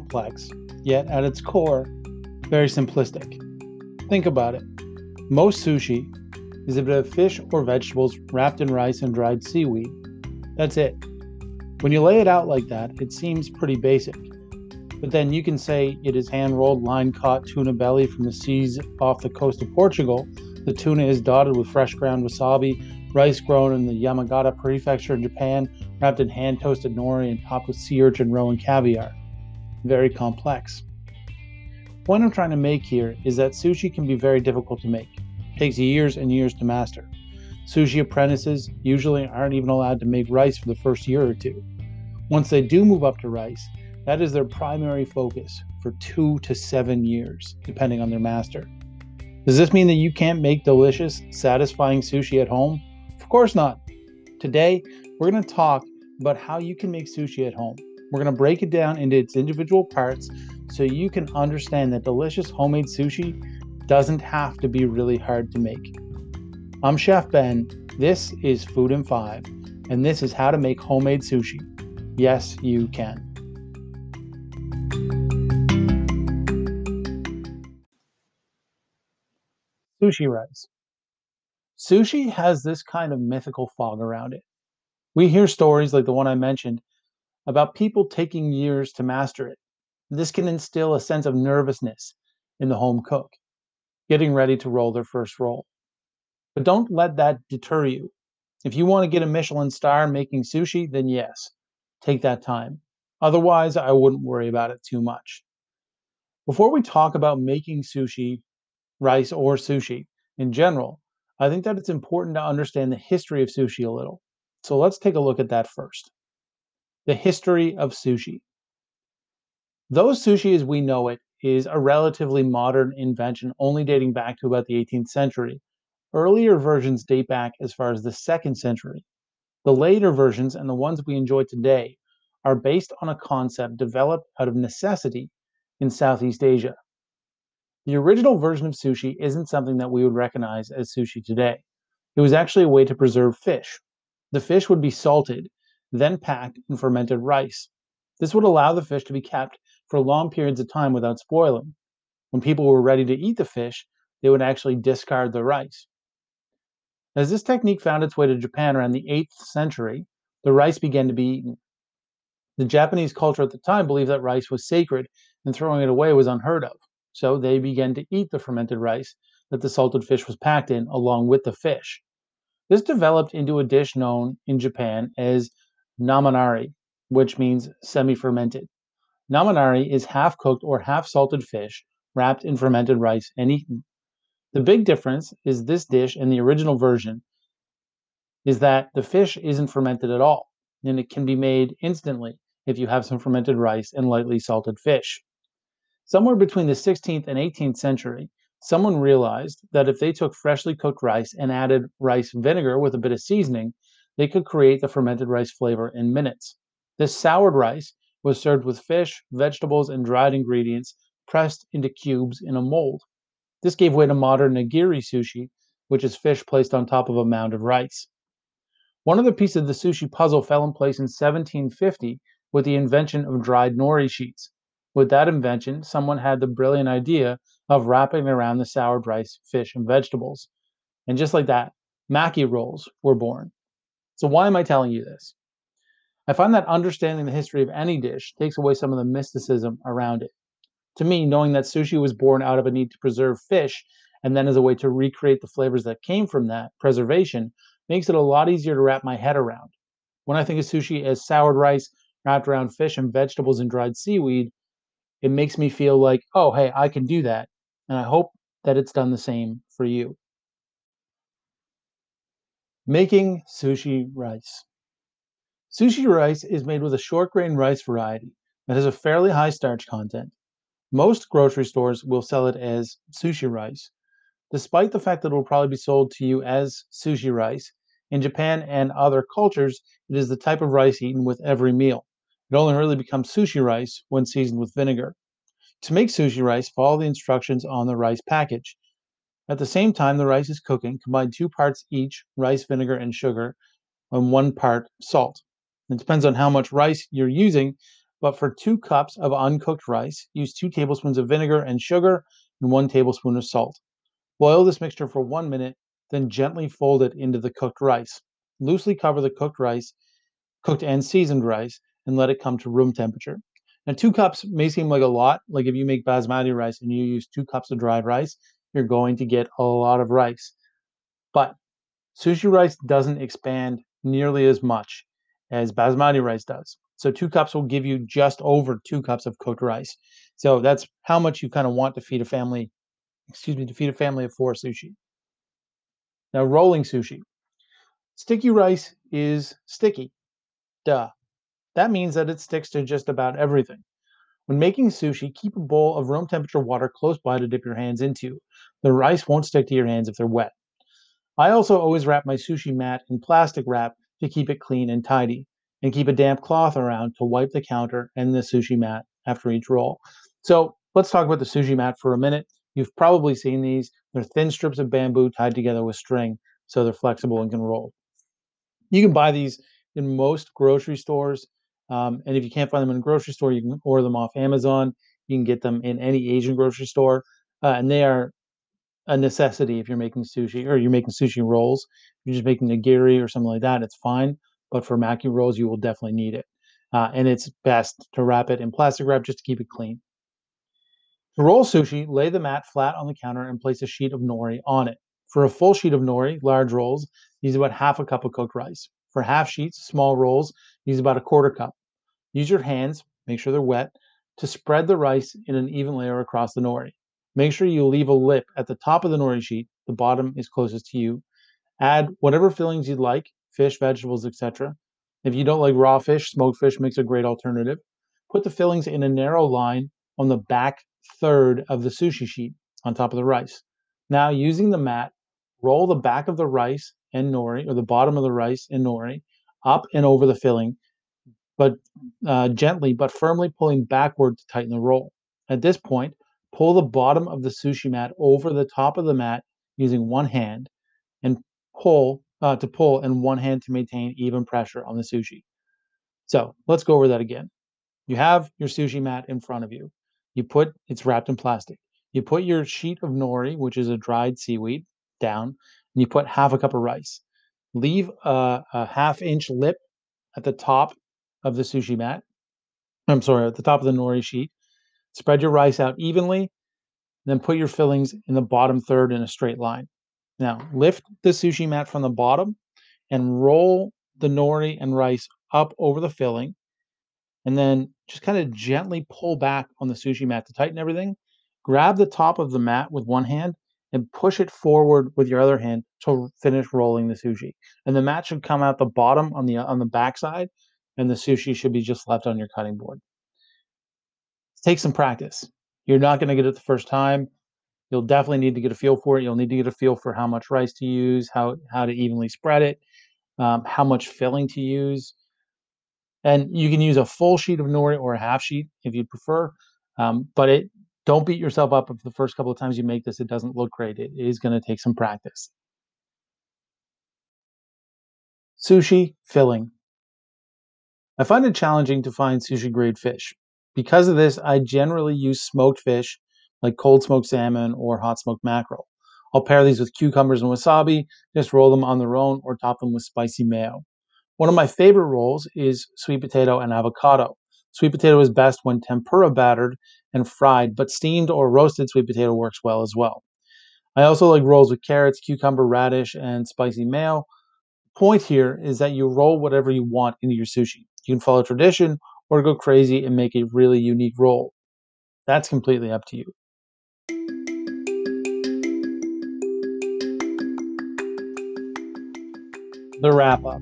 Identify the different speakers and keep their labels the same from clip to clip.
Speaker 1: complex, yet at its core, very simplistic. Think about it. Most sushi is a bit of fish or vegetables wrapped in rice and dried seaweed. That's it. When you lay it out like that, it seems pretty basic. But then you can say it is hand rolled, line caught tuna belly from the seas off the coast of Portugal. The tuna is dotted with fresh ground wasabi, rice grown in the Yamagata prefecture in Japan, wrapped in hand toasted nori and topped with sea urchin roe and caviar. Very complex. Point I'm trying to make here is that sushi can be very difficult to make. It takes years and years to master. Sushi apprentices usually aren't even allowed to make rice for the first year or two. Once they do move up to rice, that is their primary focus for two to seven years, depending on their master. Does this mean that you can't make delicious, satisfying sushi at home? Of course not. Today, we're going to talk about how you can make sushi at home. We're going to break it down into its individual parts so you can understand that delicious homemade sushi doesn't have to be really hard to make. I'm Chef Ben. This is Food in 5, and this is how to make homemade sushi. Yes, you can. Sushi rice. Sushi has this kind of mythical fog around it. We hear stories like the one I mentioned about people taking years to master it. This can instill a sense of nervousness in the home cook, getting ready to roll their first roll. But don't let that deter you. If you want to get a Michelin star making sushi, then yes, take that time. Otherwise, I wouldn't worry about it too much. Before we talk about making sushi, rice, or sushi in general, I think that it's important to understand the history of sushi a little. So let's take a look at that first. The history of sushi. Though sushi as we know it is a relatively modern invention, only dating back to about the 18th century, earlier versions date back as far as the second century. The later versions and the ones we enjoy today are based on a concept developed out of necessity in Southeast Asia. The original version of sushi isn't something that we would recognize as sushi today. It was actually a way to preserve fish. The fish would be salted, then packed in fermented rice. This would allow the fish to be kept for long periods of time without spoiling. When people were ready to eat the fish, they would actually discard the rice. As this technique found its way to Japan around the 8th century, the rice began to be eaten. The Japanese culture at the time believed that rice was sacred and throwing it away was unheard of. So they began to eat the fermented rice that the salted fish was packed in along with the fish. This developed into a dish known in Japan as namanari, which means semi fermented. Namanari is half cooked or half salted fish wrapped in fermented rice and eaten. The big difference is this dish and the original version is that the fish isn't fermented at all, and it can be made instantly if you have some fermented rice and lightly salted fish. Somewhere between the 16th and 18th century, someone realized that if they took freshly cooked rice and added rice vinegar with a bit of seasoning, they could create the fermented rice flavor in minutes. This soured rice was served with fish, vegetables, and dried ingredients pressed into cubes in a mold. This gave way to modern nigiri sushi, which is fish placed on top of a mound of rice. One other piece of the sushi puzzle fell in place in 1750 with the invention of dried nori sheets. With that invention, someone had the brilliant idea of wrapping around the soured rice, fish, and vegetables. And just like that, maki rolls were born. So, why am I telling you this? I find that understanding the history of any dish takes away some of the mysticism around it. To me, knowing that sushi was born out of a need to preserve fish and then as a way to recreate the flavors that came from that preservation makes it a lot easier to wrap my head around. When I think of sushi as soured rice wrapped around fish and vegetables and dried seaweed, it makes me feel like, oh, hey, I can do that. And I hope that it's done the same for you. Making sushi rice. Sushi rice is made with a short grain rice variety that has a fairly high starch content. Most grocery stores will sell it as sushi rice. Despite the fact that it will probably be sold to you as sushi rice, in Japan and other cultures, it is the type of rice eaten with every meal. It only really becomes sushi rice when seasoned with vinegar. To make sushi rice, follow the instructions on the rice package. At the same time the rice is cooking, combine two parts each rice vinegar and sugar and one part salt. It depends on how much rice you're using, But for two cups of uncooked rice, use two tablespoons of vinegar and sugar and one tablespoon of salt. Boil this mixture for one minute, then gently fold it into the cooked rice. Loosely cover the cooked rice, cooked and seasoned rice, and let it come to room temperature. Now, two cups may seem like a lot. Like if you make basmati rice and you use two cups of dried rice, you're going to get a lot of rice. But sushi rice doesn't expand nearly as much as basmati rice does. So two cups will give you just over two cups of cooked rice. So that's how much you kind of want to feed a family, excuse me, to feed a family of four sushi. Now, rolling sushi. Sticky rice is sticky. Duh. That means that it sticks to just about everything. When making sushi, keep a bowl of room temperature water close by to dip your hands into. The rice won't stick to your hands if they're wet. I also always wrap my sushi mat in plastic wrap to keep it clean and tidy, and keep a damp cloth around to wipe the counter and the sushi mat after each roll. So let's talk about the sushi mat for a minute. You've probably seen these. They're thin strips of bamboo tied together with string, so they're flexible and can roll. You can buy these in most grocery stores. Um, and if you can't find them in a grocery store, you can order them off Amazon. You can get them in any Asian grocery store. Uh, and they are a necessity if you're making sushi or you're making sushi rolls. If you're just making nigiri or something like that, it's fine. But for maki rolls, you will definitely need it. Uh, and it's best to wrap it in plastic wrap just to keep it clean. To roll sushi, lay the mat flat on the counter and place a sheet of nori on it. For a full sheet of nori, large rolls, use about half a cup of cooked rice. For half sheets, small rolls, use about a quarter cup. Use your hands, make sure they're wet, to spread the rice in an even layer across the nori. Make sure you leave a lip at the top of the nori sheet. The bottom is closest to you. Add whatever fillings you'd like, fish, vegetables, etc. If you don't like raw fish, smoked fish makes a great alternative. Put the fillings in a narrow line on the back third of the sushi sheet on top of the rice. Now, using the mat, roll the back of the rice and nori, or the bottom of the rice and nori, up and over the filling but uh, gently but firmly pulling backward to tighten the roll. At this point, pull the bottom of the sushi mat over the top of the mat using one hand and pull uh, to pull and one hand to maintain even pressure on the sushi. So let's go over that again. You have your sushi mat in front of you. You put it's wrapped in plastic. You put your sheet of nori, which is a dried seaweed, down, and you put half a cup of rice. Leave a, a half inch lip at the top of the sushi mat. I'm sorry, at the top of the nori sheet. Spread your rice out evenly, then put your fillings in the bottom third in a straight line. Now, lift the sushi mat from the bottom and roll the nori and rice up over the filling, and then just kind of gently pull back on the sushi mat to tighten everything. Grab the top of the mat with one hand and push it forward with your other hand to finish rolling the sushi. And the mat should come out the bottom on the on the back side and the sushi should be just left on your cutting board. Take some practice. You're not going to get it the first time. You'll definitely need to get a feel for it. You'll need to get a feel for how much rice to use, how how to evenly spread it, um, how much filling to use, and you can use a full sheet of nori or a half sheet if you prefer. Um, but it don't beat yourself up if the first couple of times you make this it doesn't look great. It is going to take some practice. Sushi filling. I find it challenging to find sushi grade fish. Because of this, I generally use smoked fish like cold smoked salmon or hot smoked mackerel. I'll pair these with cucumbers and wasabi, just roll them on their own or top them with spicy mayo. One of my favorite rolls is sweet potato and avocado. Sweet potato is best when tempura battered and fried, but steamed or roasted sweet potato works well as well. I also like rolls with carrots, cucumber, radish, and spicy mayo. Point here is that you roll whatever you want into your sushi. You can follow tradition or go crazy and make a really unique roll. That's completely up to you. The wrap up.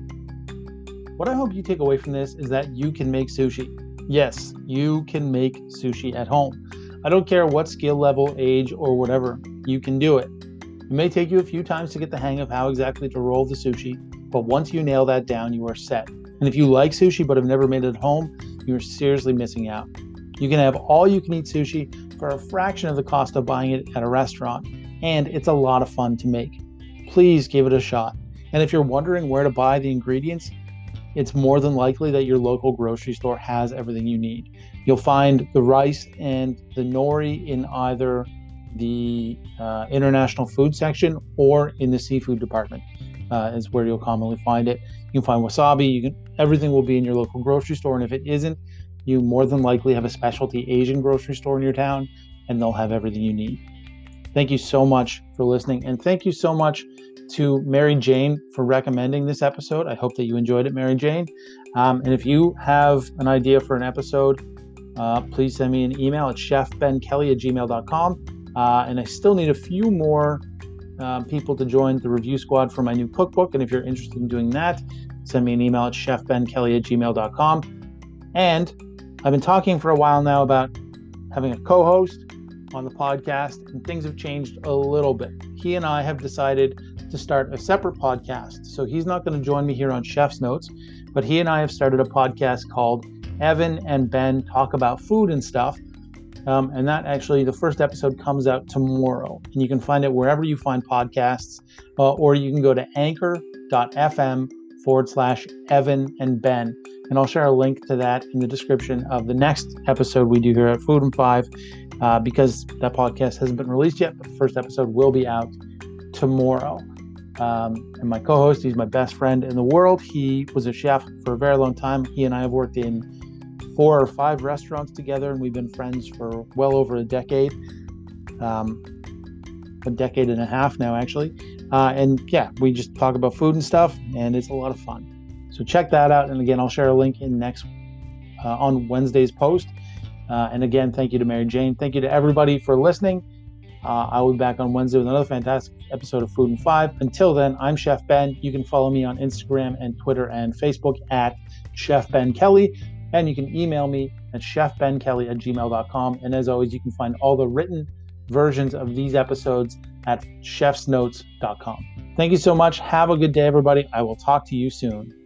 Speaker 1: What I hope you take away from this is that you can make sushi. Yes, you can make sushi at home. I don't care what skill level, age, or whatever, you can do it. It may take you a few times to get the hang of how exactly to roll the sushi, but once you nail that down, you are set. And if you like sushi but have never made it at home, you're seriously missing out. You can have all you can eat sushi for a fraction of the cost of buying it at a restaurant, and it's a lot of fun to make. Please give it a shot. And if you're wondering where to buy the ingredients, it's more than likely that your local grocery store has everything you need. You'll find the rice and the nori in either the uh, international food section or in the seafood department uh, is where you'll commonly find it. You can find wasabi. You can everything will be in your local grocery store, and if it isn't, you more than likely have a specialty Asian grocery store in your town, and they'll have everything you need. Thank you so much for listening, and thank you so much to Mary Jane for recommending this episode. I hope that you enjoyed it, Mary Jane. Um, and if you have an idea for an episode, uh, please send me an email at chefbenkelly at gmail.com. Uh, and I still need a few more uh, people to join the review squad for my new cookbook. And if you're interested in doing that, send me an email at chefbenkelly at gmail.com. And I've been talking for a while now about having a co host on the podcast, and things have changed a little bit. He and I have decided to start a separate podcast. So he's not going to join me here on Chef's Notes, but he and I have started a podcast called Evan and Ben Talk About Food and Stuff. Um, and that actually, the first episode comes out tomorrow. And you can find it wherever you find podcasts, uh, or you can go to anchor.fm forward slash Evan and Ben. And I'll share a link to that in the description of the next episode we do here at Food and Five, uh, because that podcast hasn't been released yet, but the first episode will be out tomorrow. Um, and my co host, he's my best friend in the world. He was a chef for a very long time. He and I have worked in four or five restaurants together, and we've been friends for well over a decade. Um, a decade and a half now, actually. Uh, and yeah, we just talk about food and stuff, and it's a lot of fun. So check that out. And again, I'll share a link in next uh, on Wednesday's post. Uh, and again, thank you to Mary Jane. Thank you to everybody for listening. Uh, I will be back on Wednesday with another fantastic episode of Food and Five. Until then, I'm Chef Ben. You can follow me on Instagram and Twitter and Facebook at Chef Ben Kelly. And you can email me at chefbenkelly at gmail.com. And as always, you can find all the written versions of these episodes at chefsnotes.com. Thank you so much. Have a good day, everybody. I will talk to you soon.